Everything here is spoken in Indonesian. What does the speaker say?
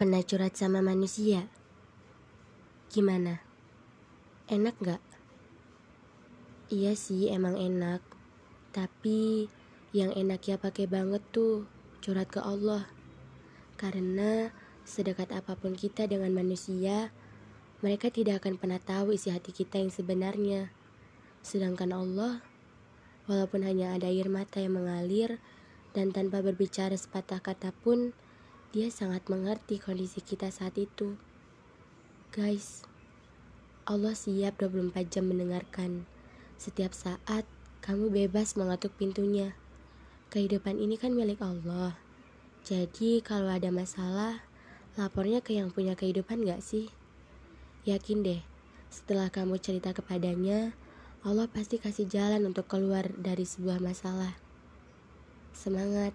Pernah curhat sama manusia? Gimana? Enak gak? Iya sih emang enak Tapi yang enak ya pakai banget tuh Curhat ke Allah Karena sedekat apa pun kita dengan manusia Mereka tidak akan pernah tahu isi hati kita yang sebenarnya Sedangkan Allah Walaupun hanya ada air mata yang mengalir Dan tanpa berbicara sepatah kata pun dia sangat mengerti kondisi kita saat itu. Guys, Allah siap 24 jam mendengarkan. Setiap saat, kamu bebas mengatuk pintunya. Kehidupan ini kan milik Allah. Jadi, kalau ada masalah, lapornya ke yang punya kehidupan gak sih? Yakin deh, setelah kamu cerita kepadanya, Allah pasti kasih jalan untuk keluar dari sebuah masalah. Semangat!